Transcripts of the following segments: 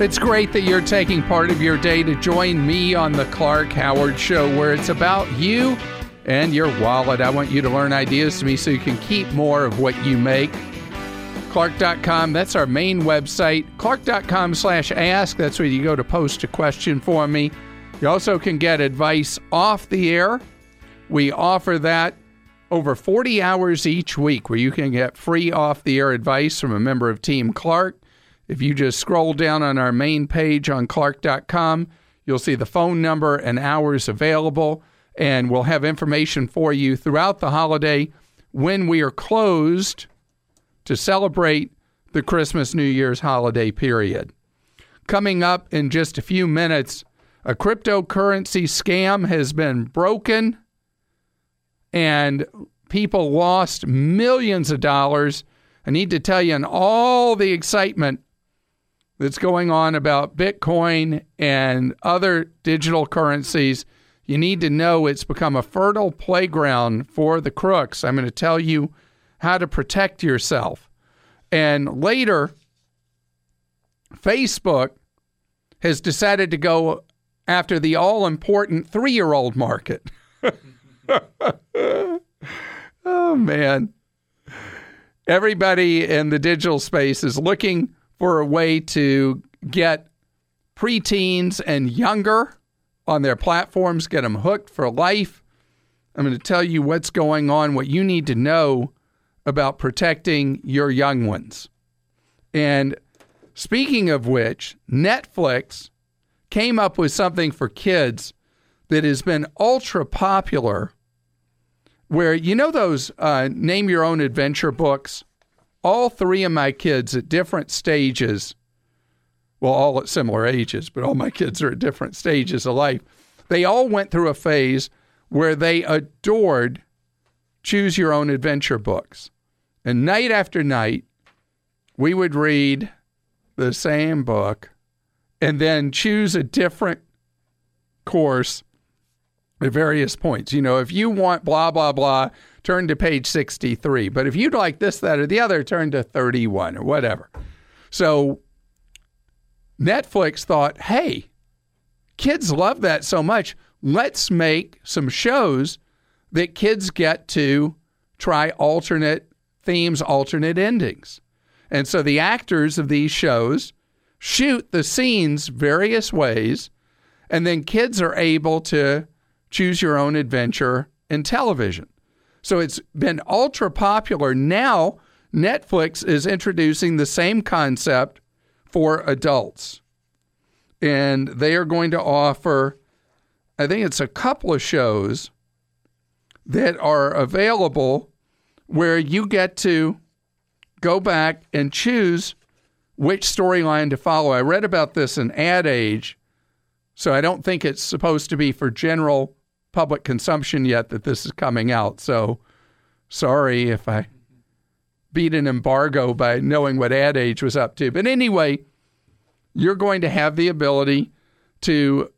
It's great that you're taking part of your day to join me on the Clark Howard Show, where it's about you and your wallet. I want you to learn ideas to me so you can keep more of what you make. Clark.com, that's our main website. Clark.com slash ask, that's where you go to post a question for me. You also can get advice off the air. We offer that over 40 hours each week where you can get free off the air advice from a member of Team Clark. If you just scroll down on our main page on clark.com, you'll see the phone number and hours available, and we'll have information for you throughout the holiday when we are closed to celebrate the Christmas New Year's holiday period. Coming up in just a few minutes, a cryptocurrency scam has been broken and people lost millions of dollars. I need to tell you, in all the excitement that's going on about Bitcoin and other digital currencies, you need to know it's become a fertile playground for the crooks. I'm going to tell you how to protect yourself. And later, Facebook has decided to go after the all important three year old market. oh, man. Everybody in the digital space is looking for a way to get preteens and younger on their platforms, get them hooked for life. I'm going to tell you what's going on, what you need to know about protecting your young ones. And speaking of which, Netflix came up with something for kids that has been ultra popular. Where you know those uh, name your own adventure books? All three of my kids at different stages, well, all at similar ages, but all my kids are at different stages of life. They all went through a phase where they adored choose your own adventure books. And night after night, we would read the same book and then choose a different course at various points. You know, if you want blah, blah, blah, turn to page 63. But if you'd like this, that, or the other, turn to 31 or whatever. So Netflix thought, hey, kids love that so much. Let's make some shows that kids get to try alternate themes, alternate endings. And so the actors of these shows shoot the scenes various ways, and then kids are able to choose your own adventure in television. So it's been ultra popular. Now, Netflix is introducing the same concept for adults. And they are going to offer, I think it's a couple of shows that are available where you get to go back and choose which storyline to follow. I read about this in Ad Age, so I don't think it's supposed to be for general public consumption yet that this is coming out. So sorry if I beat an embargo by knowing what Ad Age was up to. But anyway, you're going to have the ability to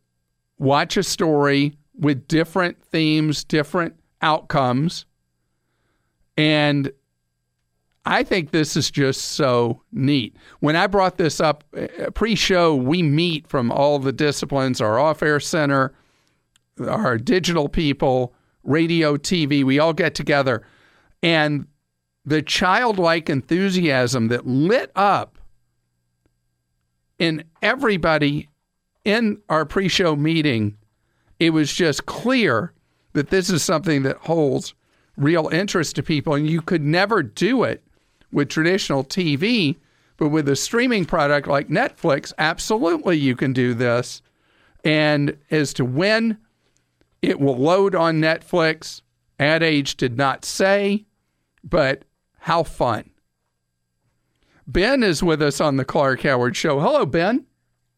watch a story with different themes, different outcomes. And I think this is just so neat. When I brought this up uh, pre show, we meet from all the disciplines, our off air center, our digital people, radio, TV, we all get together. And the childlike enthusiasm that lit up in everybody in our pre show meeting, it was just clear that this is something that holds real interest to people. And you could never do it with traditional TV, but with a streaming product like Netflix, absolutely you can do this. And as to when it will load on Netflix. Ad Age did not say, but how fun. Ben is with us on the Clark Howard Show. Hello, Ben.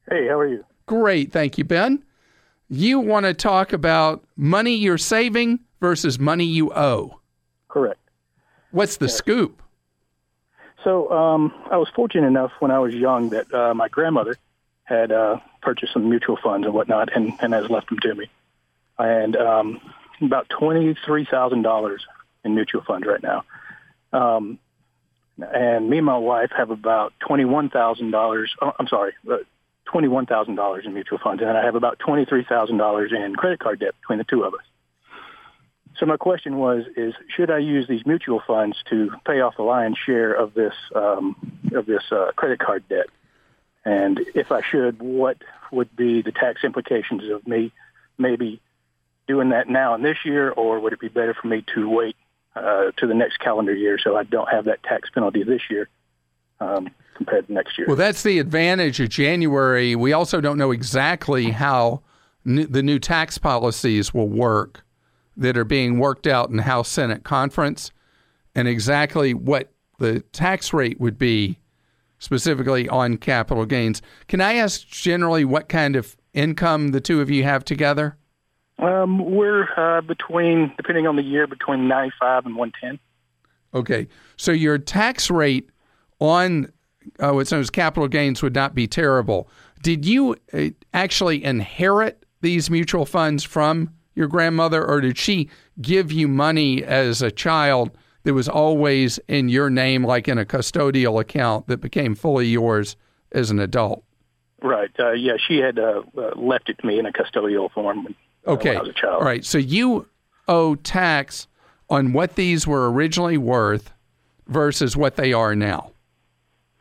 Hey, how are you? Great. Thank you, Ben. You want to talk about money you're saving versus money you owe. Correct. What's the yes. scoop? So um, I was fortunate enough when I was young that uh, my grandmother had uh, purchased some mutual funds and whatnot and, and has left them to me and um, about twenty three thousand dollars in mutual funds right now. Um, and me and my wife have about twenty one thousand dollars. Oh, I'm sorry, uh, twenty-one thousand dollars in mutual funds, and I have about twenty-three thousand dollars in credit card debt between the two of us. So my question was: Is should I use these mutual funds to pay off the lion's share of this um, of this uh, credit card debt? And if I should, what would be the tax implications of me maybe doing that now and this year, or would it be better for me to wait uh, to the next calendar year so I don't have that tax penalty this year um, compared to next year? Well, that's the advantage of January. We also don't know exactly how n- the new tax policies will work that are being worked out in House Senate conference and exactly what the tax rate would be specifically on capital gains. Can I ask generally what kind of income the two of you have together? Um, we're uh, between, depending on the year, between 95 and 110. Okay. So your tax rate on uh, what's known as capital gains would not be terrible. Did you uh, actually inherit these mutual funds from your grandmother, or did she give you money as a child that was always in your name, like in a custodial account that became fully yours as an adult? Right. Uh, yeah, she had uh, uh, left it to me in a custodial form when, okay. when I was a child. All right. So you owe tax on what these were originally worth versus what they are now.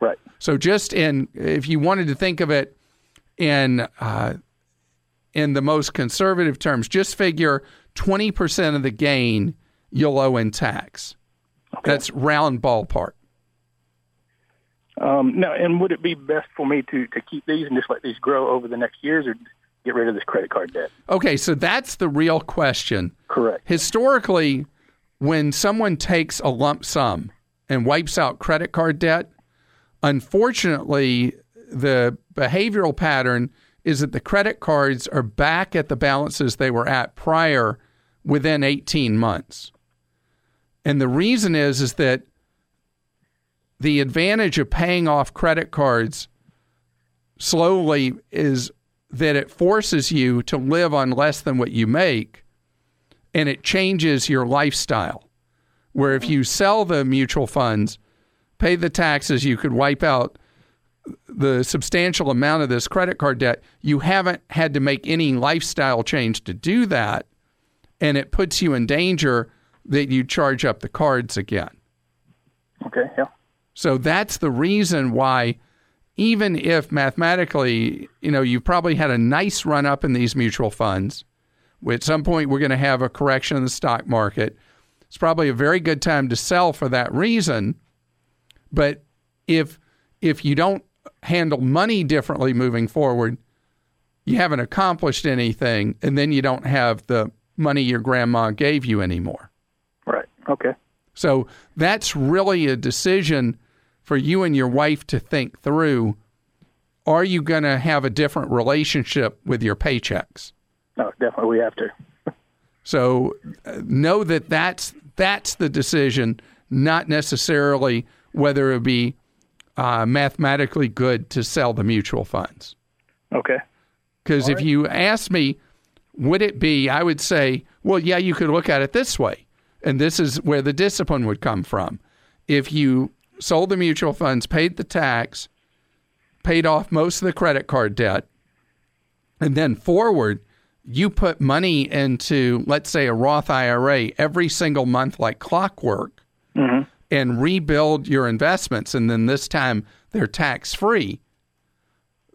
Right. So just in, if you wanted to think of it in uh, in the most conservative terms, just figure twenty percent of the gain you'll owe in tax. Okay. That's round ballpark. Um, now, and would it be best for me to, to keep these and just let these grow over the next years, or get rid of this credit card debt? Okay, so that's the real question. Correct. Historically, when someone takes a lump sum and wipes out credit card debt, unfortunately, the behavioral pattern is that the credit cards are back at the balances they were at prior within 18 months. And the reason is is that the advantage of paying off credit cards slowly is that it forces you to live on less than what you make and it changes your lifestyle. Where if you sell the mutual funds, pay the taxes, you could wipe out the substantial amount of this credit card debt. You haven't had to make any lifestyle change to do that. And it puts you in danger that you charge up the cards again. Okay, yeah. So that's the reason why, even if mathematically, you know, you've probably had a nice run up in these mutual funds, at some point we're going to have a correction in the stock market. It's probably a very good time to sell for that reason. But if if you don't handle money differently moving forward, you haven't accomplished anything, and then you don't have the money your grandma gave you anymore. Right. Okay. So that's really a decision for you and your wife to think through. Are you going to have a different relationship with your paychecks? No, definitely we have to. So uh, know that that's that's the decision, not necessarily whether it be uh, mathematically good to sell the mutual funds. Okay. Because if right. you ask me, would it be? I would say, well, yeah, you could look at it this way, and this is where the discipline would come from. If you sold the mutual funds, paid the tax, paid off most of the credit card debt, and then forward, you put money into, let's say, a Roth IRA every single month like clockwork Mm-hmm. and rebuild your investments, and then this time they're tax free,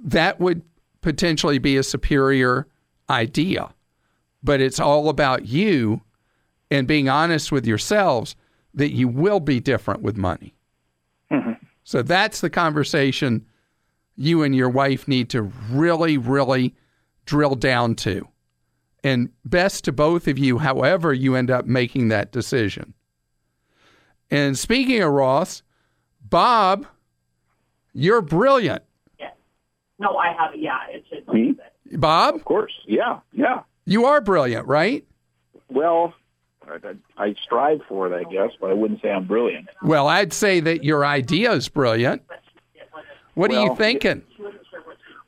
that would potentially be a superior idea. But it's all about you and being honest with yourselves that you will be different with money. So that's the conversation you and your wife need to really, really drill down to. And best to both of you, however, you end up making that decision. And speaking of Roths, Bob, you're brilliant. No, I have. Yeah, it's it's Me? Hmm? Bob, Of course. Yeah. Yeah. you are brilliant, right? Well, I, I strive for it, I guess, but I wouldn't say I'm brilliant. Well, I'd say that your idea is brilliant. What are you thinking?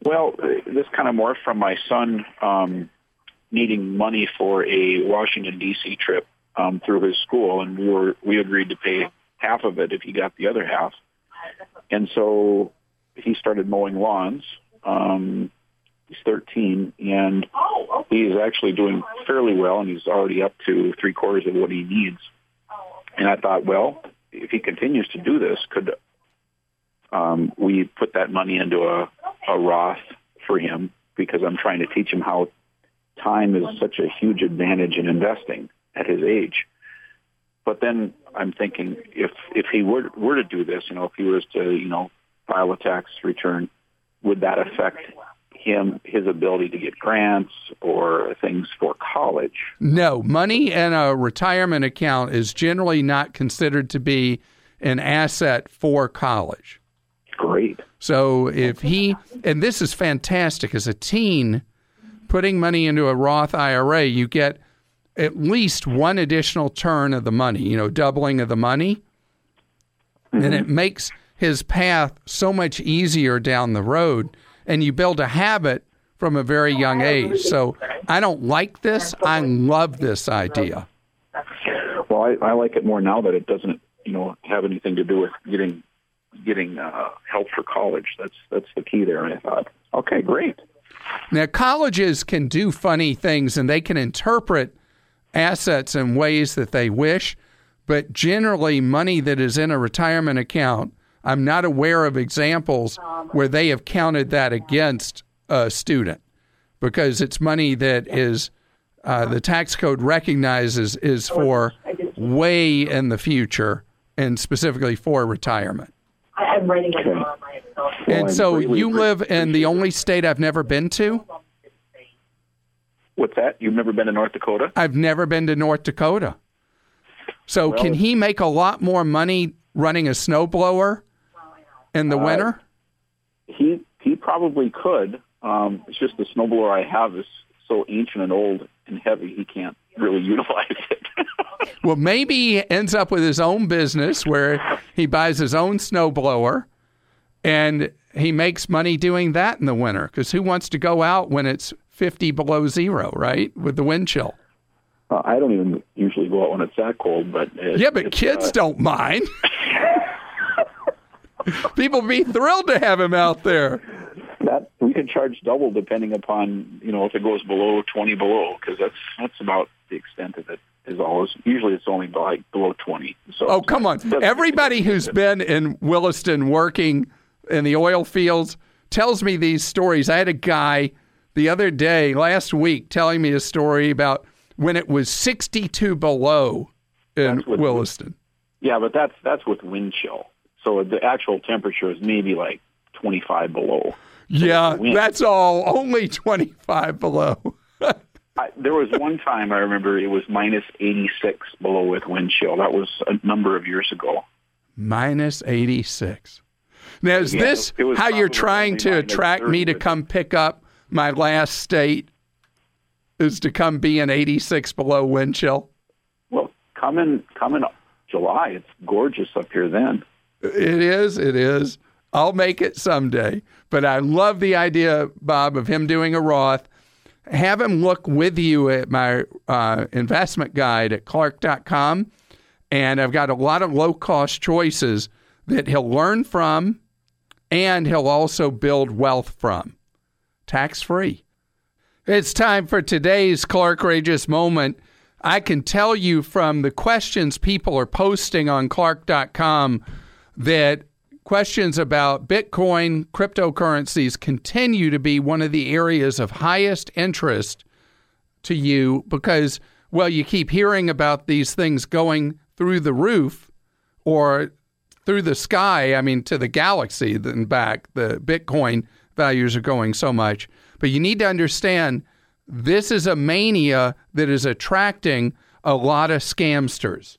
Well, this kind of morphed from my son um, needing money for a Washington D.C. trip um, through his school, and we were we agreed to pay half of it if he got the other half. And so he started mowing lawns, Um, he's 13, and he is actually doing fairly well, and he's already up to three quarters of what he needs. And I thought, well, if he continues to do this, could um, we put that money into a, a Roth for him? Because I'm trying to teach him how time is such a huge advantage in investing at his age. But then I'm thinking if if he were were to do this, you know, if he was to you know file a tax return, would that affect him his ability to get grants or things for college? No, money in a retirement account is generally not considered to be an asset for college. Great. So if he and this is fantastic as a teen putting money into a Roth IRA, you get at least one additional turn of the money, you know, doubling of the money. Mm-hmm. And it makes his path so much easier down the road. And you build a habit from a very young age. So I don't like this. I love this idea. Well, I, I like it more now that it doesn't, you know, have anything to do with getting getting uh, help for college. That's that's the key there. And I thought, okay, great. Now colleges can do funny things and they can interpret assets in ways that they wish, but generally, money that is in a retirement account, I'm not aware of examples where they have counted that against a student because it's money that is uh, the tax code recognizes is for way in the future and specifically for retirement. I'm writing it on my And so you live in the only state I've never been to? What's that? You've never been to North Dakota? I've never been to North Dakota. So Well- can he make a lot more money running a snowblower in the Uh, winter? He he probably could. Um, it's just the snowblower I have is so ancient and old and heavy, he can't really utilize it. Well, maybe he ends up with his own business where he buys his own snowblower and he makes money doing that in the winter because who wants to go out when it's 50 below zero, right? With the wind chill. uh, I don't even usually go out when it's that cold, but it, Yeah, but kids uh, don't mind. People be thrilled to have him out there. that we can charge double depending upon you know if it goes below 20 below because that's that's about the extent of it is always usually it's only like below 20 so Oh, come on. Everybody who's been in Williston working in the oil fields tells me these stories. I had a guy the other day, last week, telling me a story about when it was 62 below in what- Williston. yeah but that's that's with wind chill so the actual temperature is maybe like 25 below Yeah, that's all. Only 25 below. I, there was one time I remember it was minus 86 below with wind chill that was a number of years ago Minus 86. Now, is Yeah, this how you're trying to attract me to come pick up my last state? Is to come be an 86 below wind chill? well come in come in July it's gorgeous up here then It is. It is. I'll make it someday. But I love the idea, Bob, of him doing a Roth. Have him look with you at my uh, investment guide at clark.com. And I've got a lot of low cost choices that he'll learn from and he'll also build wealth from. Tax free. It's time for today's Clark Rageous moment. I can tell you from the questions people are posting on clark.com that questions about Bitcoin, cryptocurrencies continue to be one of the areas of highest interest to you because, well, you keep hearing about these things going through the roof or through the sky, I mean, to the galaxy and back. The Bitcoin values are going so much. But you need to understand this is a mania that is attracting a lot of scamsters.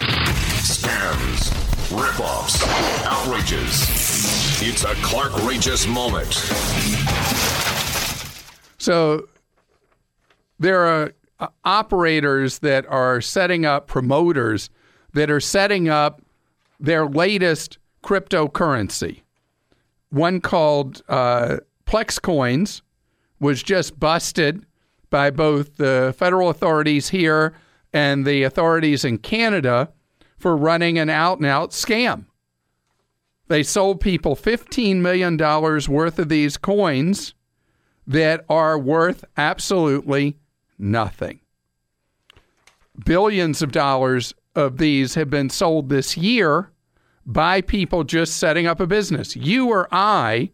Scams, ripoffs, outrages. It's a Clark Rageous moment. So there are uh, operators that are setting up promoters that are setting up their latest cryptocurrency. One called uh, Plex Coins was just busted by both the federal authorities here and the authorities in Canada for running an out and out scam. They sold people $15 million worth of these coins that are worth absolutely nothing. Billions of dollars of these have been sold this year by people just setting up a business. You or I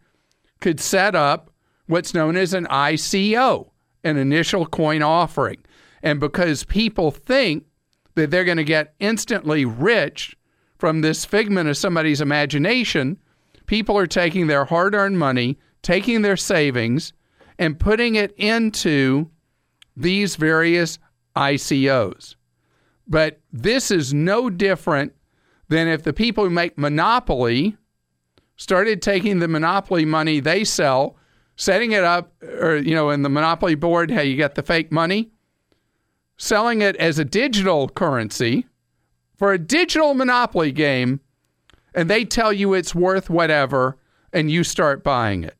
could set up what's known as an ICO, an initial coin offering. And because people think that they're going to get instantly rich from this figment of somebody's imagination, people are taking their hard earned money, taking their savings, and putting it into these various ICOs. But this is no different than if the people who make Monopoly started taking the Monopoly money they sell, setting it up, or, you know, in the Monopoly board, how you get the fake money, selling it as a digital currency for a digital Monopoly game, and they tell you it's worth whatever, and you start buying it.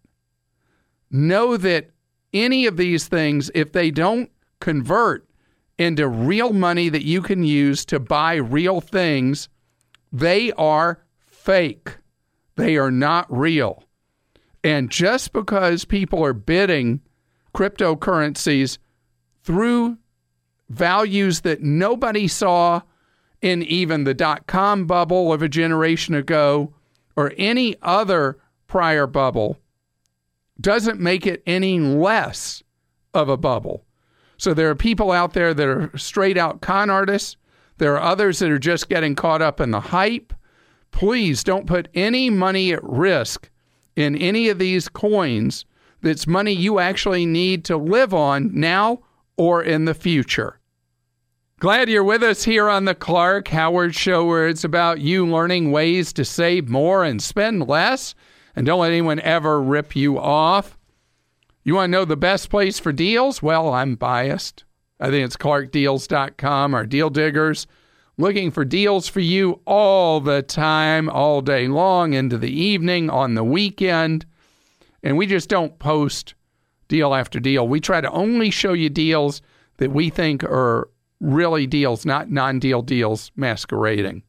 Know that any of these things, if they don't convert into real money that you can use to buy real things, they are fake. They are not real. And just because people are bidding cryptocurrencies through values that nobody saw in even the dot com bubble of a generation ago or any other prior bubble doesn't make it any less of a bubble. So there are people out there that are straight out con artists. There are others that are just getting caught up in the hype. Please don't put any money at risk in any of these coins that's money you actually need to live on now or in the future. Glad you're with us here on the Clark Howard Show, where it's about you learning ways to save more and spend less. And don't let anyone ever rip you off. You want to know the best place for deals? Well, I'm biased. I think it's clarkdeals.com, our deal diggers, looking for deals for you all the time, all day long, into the evening, on the weekend. And we just don't post deal after deal. We try to only show you deals that we think are really deals, not non deal deals masquerading.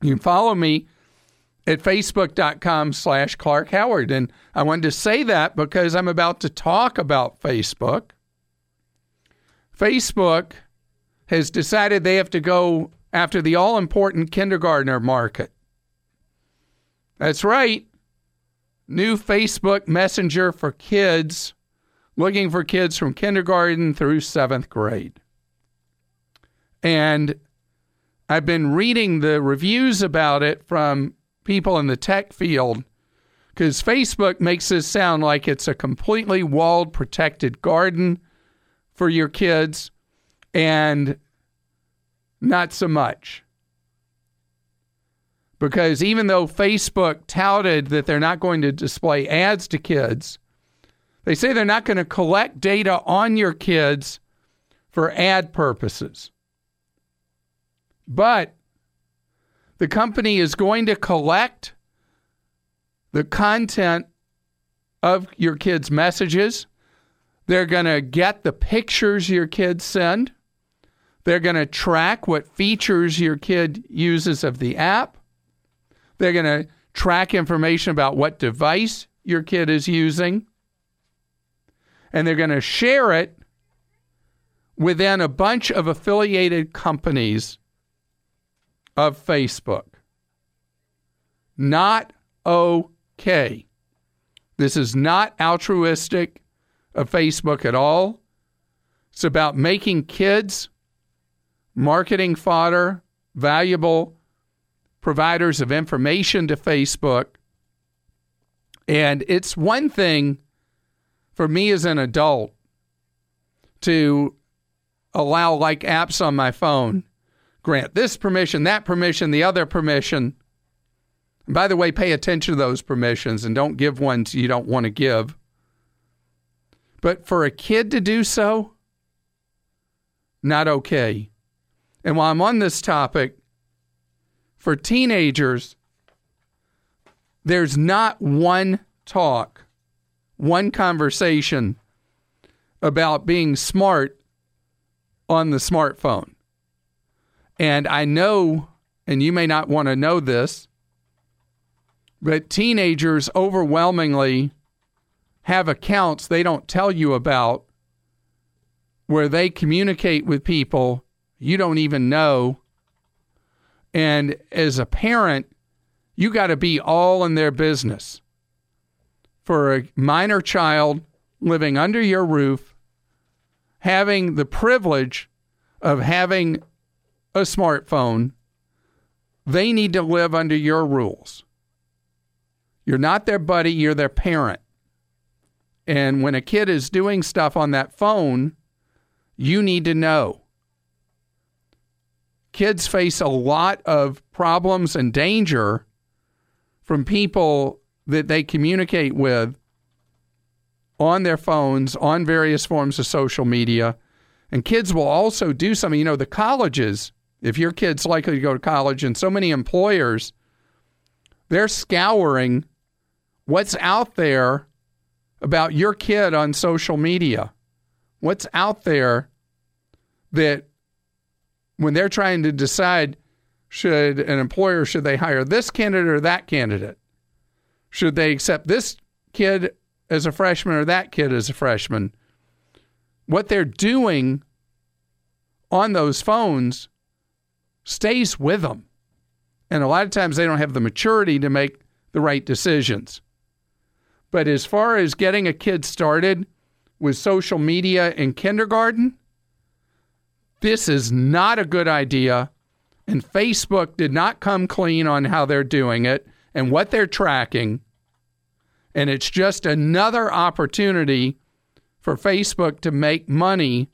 You can follow me at facebook.com slash Clark Howard. And I wanted to say that because I'm about to talk about Facebook. Facebook has decided they have to go after the all important kindergartner market. That's right. New Facebook Messenger for kids, looking for kids from kindergarten through seventh grade. And I've been reading the reviews about it from people in the tech field because Facebook makes this sound like it's a completely walled, protected garden for your kids, and not so much. Because even though Facebook touted that they're not going to display ads to kids, they say they're not going to collect data on your kids for ad purposes. But the company is going to collect the content of your kids' messages. They're going to get the pictures your kids send. They're going to track what features your kid uses of the app. They're going to track information about what device your kid is using. And they're going to share it within a bunch of affiliated companies of Facebook. Not okay. This is not altruistic of Facebook at all. It's about making kids marketing fodder, valuable providers of information to Facebook. And it's one thing for me as an adult to allow like apps on my phone grant this permission, that permission, the other permission. And by the way, pay attention to those permissions and don't give ones you don't want to give. But for a kid to do so, not okay. And while I'm on this topic, for teenagers, there's not one talk, one conversation about being smart on the smartphone. And I know, and you may not want to know this, But teenagers overwhelmingly have accounts they don't tell you about where they communicate with people you don't even know. And as a parent, you got to be all in their business. For a minor child living under your roof, having the privilege of having a smartphone, they need to live under your rules. You're not their buddy, you're their parent. And when a kid is doing stuff on that phone, you need to know. Kids face a lot of problems and danger from people that they communicate with on their phones, on various forms of social media. And kids will also do something. You know, the colleges, if your kid's likely to go to college, and so many employers, they're scouring what's out there about your kid on social media. What's out there that when they're trying to decide should an employer should they hire this candidate or that candidate? Should they accept this kid as a freshman or that kid as a freshman? What they're doing on those phones stays with them. And a lot of times they don't have the maturity to make the right decisions. But as far as getting a kid started with social media in kindergarten, this is not a good idea. And Facebook did not come clean on how they're doing it and what they're tracking. And it's just another opportunity for Facebook to make money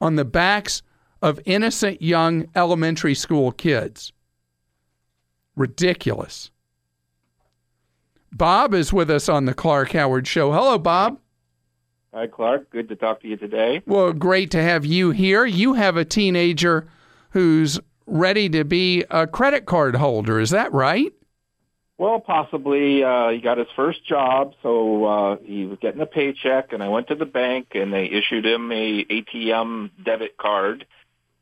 on the backs of innocent young elementary school kids. Ridiculous. Bob is with us on the Clark Howard Show. Hello, Bob. Hi, Clark. Good to talk to you today. Well, great to have you here. You have a teenager who's ready to be a credit card holder. Is that right? Well, possibly. Uh, he got his first job, so uh, he was getting a paycheck, and I went to the bank, and they issued him a ATM debit card.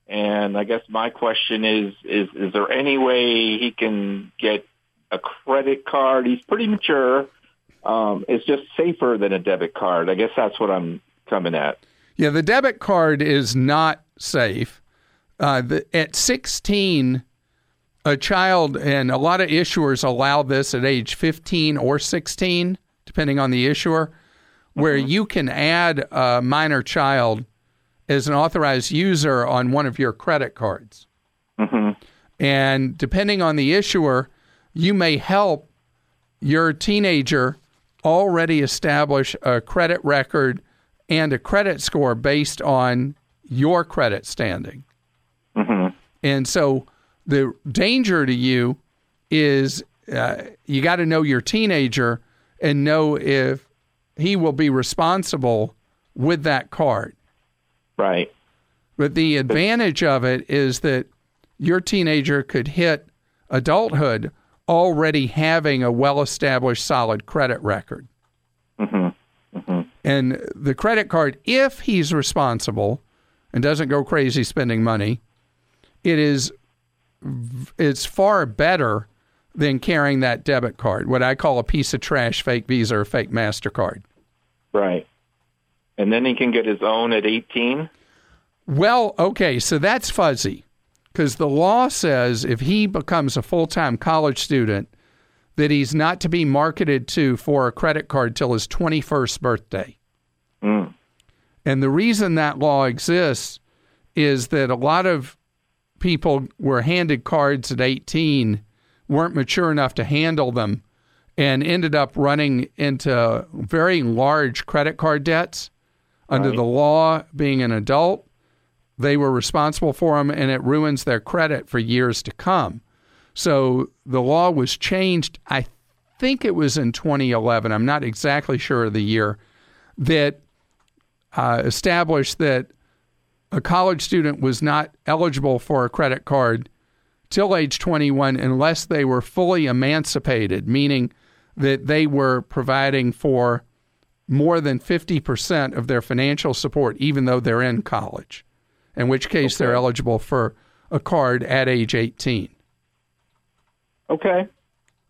And I guess my question is: is is there any way he can get a credit card? He's pretty mature. Um, it's just safer than a debit card. I guess that's what I'm coming at. Yeah, the debit card is not safe. Uh, the, at 16, a child, and a lot of issuers allow this at age 15 or 16, depending on the issuer, where you can add a minor child as an authorized user on one of your credit cards. And depending on the issuer, you may help your teenager already establish a credit record and a credit score based on your credit standing. And so the danger to you is uh, you got to know your teenager and know if he will be responsible with that card. Right. But the advantage of it is that your teenager could hit adulthood already having a well established solid credit record. Mm-hmm. And the credit card, if he's responsible and doesn't go crazy spending money, it is it's far better than carrying that debit card, what I call a piece of trash fake Visa or fake MasterCard. Right. And then he can get his own at 18. Well, okay, so that's fuzzy because the law says if he becomes a full time college student, that he's not to be marketed to for a credit card till his 21st birthday. Mm. And the reason that law exists is that a lot of people were handed cards at 18, weren't mature enough to handle them, and ended up running into very large credit card debts. Under Right. the law, being an adult, they were responsible for them, and it ruins their credit for years to come. So the law was changed, I think it was in 2011, I'm not exactly sure of the year, that uh, established that a college student was not eligible for a credit card till age 21 unless they were fully emancipated, meaning that they were providing for more than 50% of their financial support, even though they're in college, in which case they're eligible for a card at age 18. Okay.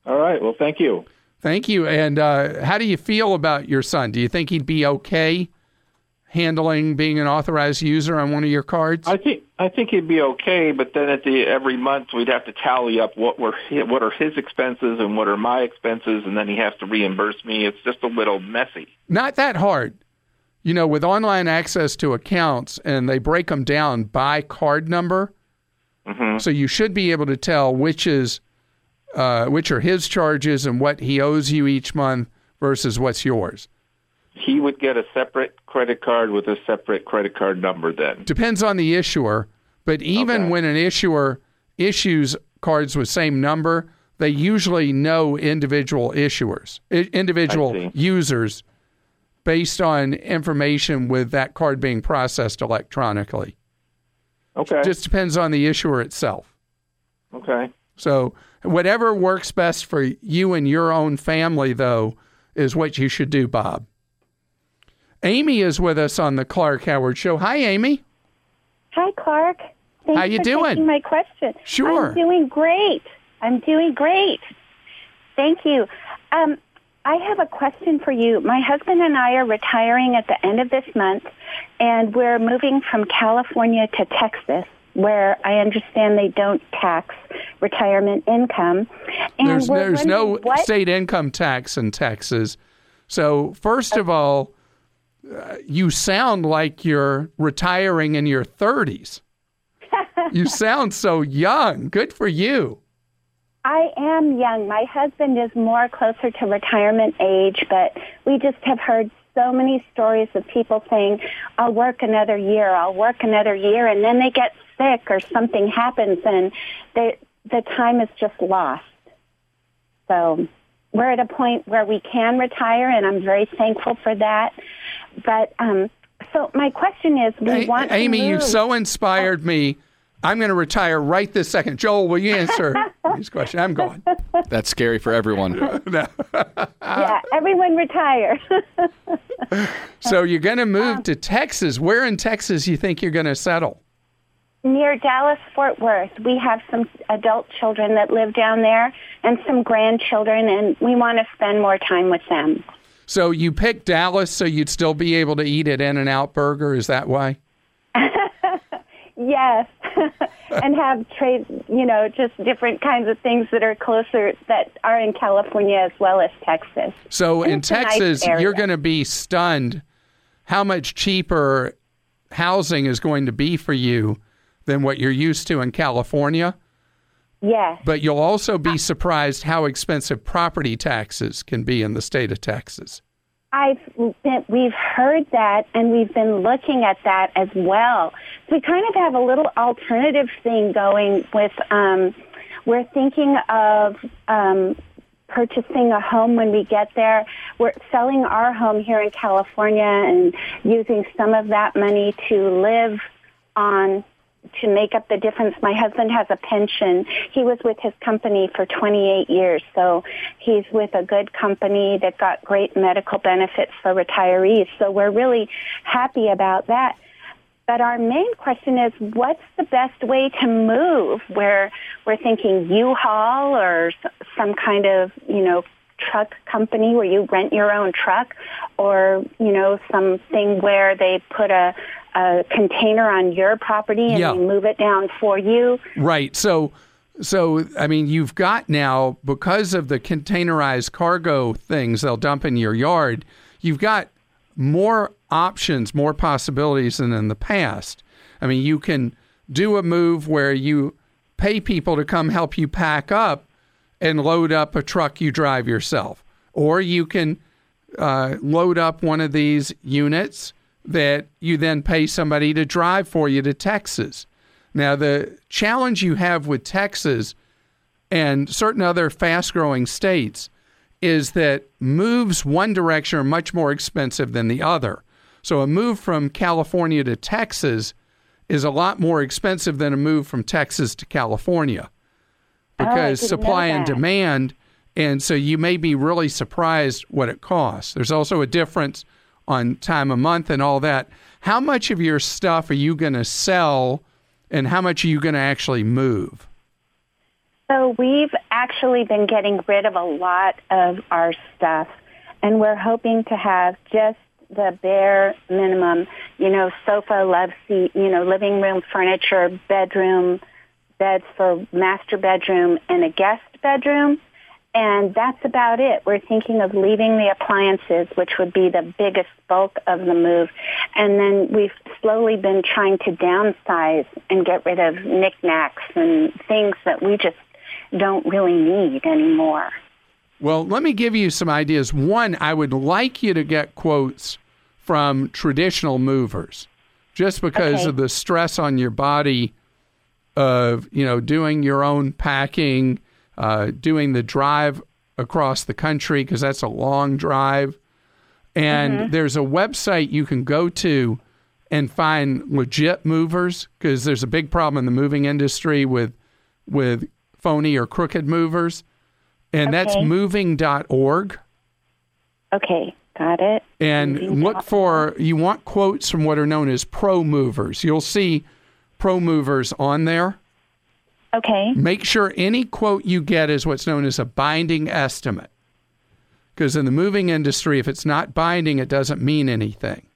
All right. Well, thank you. Thank you. And uh, how do you feel about your son? Do you think he'd be okay handling being an authorized user on one of your cards? I think I think he'd be okay, but then at the every month we'd have to tally up what were what are his expenses and what are my expenses, and then he has to reimburse me. It's just a little messy. Not that hard. You know, with online access to accounts and they break them down by card number, hmm so you should be able to tell which is uh, which are his charges and what he owes you each month versus what's yours. He would get a separate credit card with a separate credit card number. Then Depends on the issuer, but even Okay. when an issuer issues cards with same number, they usually know individual issuers, individual users based on information with that card being processed electronically. okay, Just depends on the issuer itself. okay. So, whatever works best for you and your own family, though, is what you should do, Bob. Amy is with us on the Clark Howard Show. Hi, Amy. Hi, Clark. Thanks How you for doing? my question. Sure. I'm doing great. I'm doing great. Thank you. Um, I have a question for you. My husband and I are retiring at the end of this month, and we're moving from California to Texas, where I understand they don't tax retirement income. And There's, there's no what state income tax in Texas. So, first of all, uh, you sound like you're retiring in your 30s. you sound so young. Good for you. I am young. My husband is more closer to retirement age, but we just have heard so many stories of people saying, I'll work another year, I'll work another year, and then they get sick or something happens and they, the time is just lost. So we're at a point where we can retire, and I'm very thankful for that. But um, so my question is, we A- want to Amy, you move- so inspired me. I'm going to retire right this second. Joel, will you answer this question? I'm going. That's scary for everyone. yeah, everyone retire. So you're going to move to Texas. Where in Texas you think you're going to settle? Near Dallas, Fort Worth, we have some adult children that live down there and some grandchildren, and we want to spend more time with them. So you picked Dallas so you'd still be able to eat at In-N-Out Burger. Is that why? Yes, and have trade, you know, just different kinds of things that are closer that are in California as well as Texas. So in nice Texas, area. you're going to be stunned how much cheaper housing is going to be for you than what you're used to in California. Yes. But you'll also be surprised how expensive property taxes can be in the state of Texas. I've been, we've heard that and we've been looking at that as well. So we kind of have a little alternative thing going with, um, we're thinking of, um, purchasing a home when we get there. We're selling our home here in California and using some of that money to live on to make up the difference. My husband has a pension. He was with his company for 28 years, so he's with a good company that got great medical benefits for retirees. So we're really happy about that. But our main question is, what's the best way to move? Where we're thinking U-Haul or some kind of, you know, truck company where you rent your own truck, or you know, something where they put a, a container on your property and Yeah. they move it down for you. Right. So, so I mean, you've got now because of the containerized cargo things they'll dump in your yard. You've got more options, more possibilities than in the past. I mean, you can do a move where you pay people to come help you pack up and load up a truck you drive yourself, or you can uh, load up one of these units that you then pay somebody to drive for you to Texas. Now, the challenge you have with Texas and certain other fast growing states is that moves one direction are much more expensive than the other. So, a move from California to Texas is a lot more expensive than a move from Texas to California because didn't supply and demand. And so you may be really surprised what it costs. There's also a difference on time of month and all that. How much of your stuff are you going to sell and how much are you going to actually move? So we've actually been getting rid of a lot of our stuff, and we're hoping to have just the bare minimum, you know, sofa, love seat, you know, living room furniture, bedroom, beds for master bedroom, and a guest bedroom. And that's about it. We're thinking of leaving the appliances, which would be the biggest bulk of the move. And then we've slowly been trying to downsize and get rid of knickknacks and things that we just don't really need anymore. Well, let me give you some ideas. One, I would like you to get quotes from traditional movers just because Okay. of the stress on your body of, you know, doing your own packing, uh, doing the drive across the country because that's a long drive. And there's a website you can go to and find legit movers because there's a big problem in the moving industry with with phony or crooked movers. And that's Okay. moving.org. Okay, got it. And Moving look for, you want quotes from what are known as pro movers. You'll see pro movers on there. Okay, Make sure any quote you get is what's known as a binding estimate. Because in the moving industry, if it's not binding, it doesn't mean anything.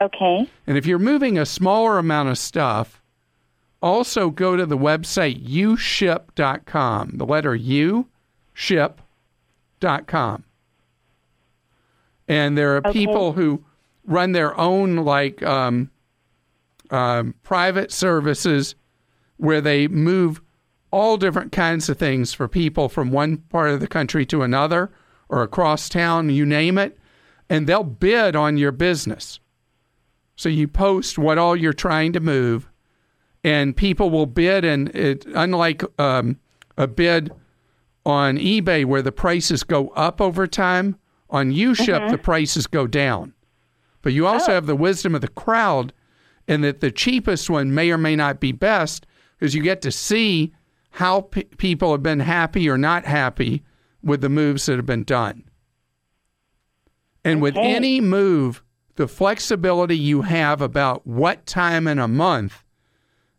okay, And if you're moving a smaller amount of stuff, also go to the website uship.com. The letter U, ship.com. And there are Okay. people who run their own, like, um, um, private services where they move all different kinds of things for people from one part of the country to another or across town, you name it, and they'll bid on your business. So you post what all you're trying to move, and people will bid. And it, unlike um, a bid on eBay where the prices go up over time, on UShip the prices go down. But you also have the wisdom of the crowd, and that the cheapest one may or may not be best because you get to see how pe people have been happy or not happy with the moves that have been done. And with any move, the flexibility you have about what time in a month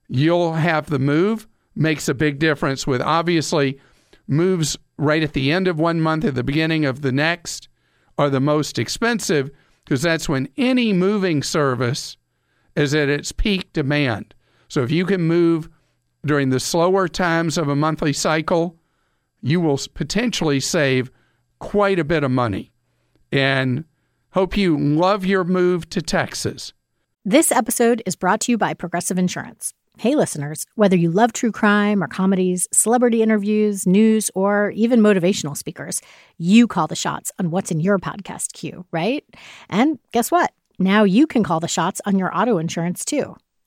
you'll have the move makes a big difference with obviously moves right at the end of one month at the beginning of the next are the most expensive because that's when any moving service is at its peak demand. So if you can move during the slower times of a monthly cycle, you will potentially save quite a bit of money. And hope you love your move to Texas. This episode is brought to you by Progressive Insurance. Hey, listeners, whether you love true crime or comedies, celebrity interviews, news, or even motivational speakers, you call the shots on what's in your podcast queue, right? And guess what? Now you can call the shots on your auto insurance too.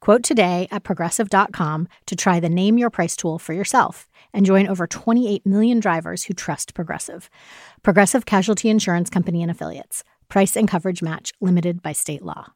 Quote today at progressive.com to try the Name Your Price tool for yourself and join over 28 million drivers who trust Progressive. Progressive Casualty Insurance Company and Affiliates. Price and coverage match limited by state law.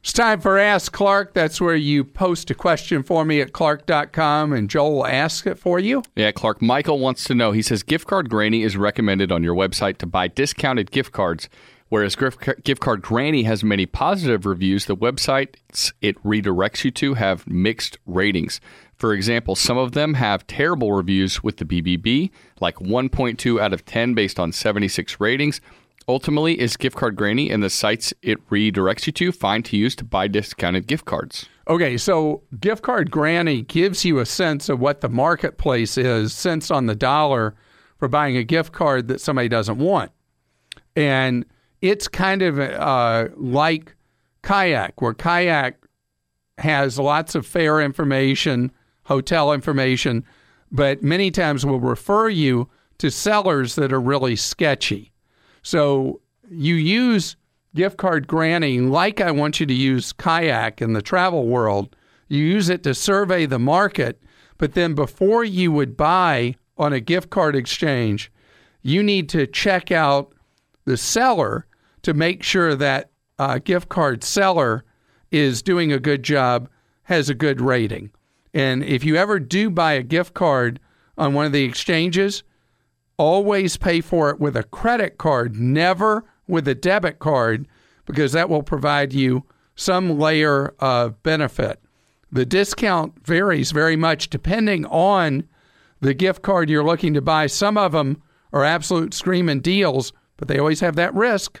It's time for Ask Clark. That's where you post a question for me at clark.com and Joel will ask it for you. Yeah, Clark. Michael wants to know. He says gift card Granny is recommended on your website to buy discounted gift cards, whereas gift card Granny has many positive reviews. The websites it redirects you to have mixed ratings. For example, some of them have terrible reviews with the BBB, like 1.2 out of 10 based on 76 ratings. Ultimately, is gift card Granny and the sites it redirects you to fine to use to buy discounted gift cards? Okay, so gift card granny gives you a sense of what the marketplace is, cents on the dollar for buying a gift card that somebody doesn't want. And it's kind of uh, like Kayak, where Kayak has lots of fare information, hotel information, but many times will refer you to sellers that are really sketchy. So you use gift card granny like I want you to use kayak in the travel world. You use it to survey the market, but then before you would buy on a gift card exchange, you need to check out the seller to make sure that uh, gift card seller is doing a good job, has a good rating. And if you ever do buy a gift card on one of the exchanges, always pay for it with a credit card, never with a debit card, because that will provide you some layer of benefit. The discount varies very much depending on the gift card you're looking to buy. Some of them are absolute screaming deals, but they always have that risk.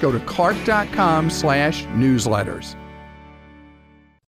Go to clark.com slash newsletters.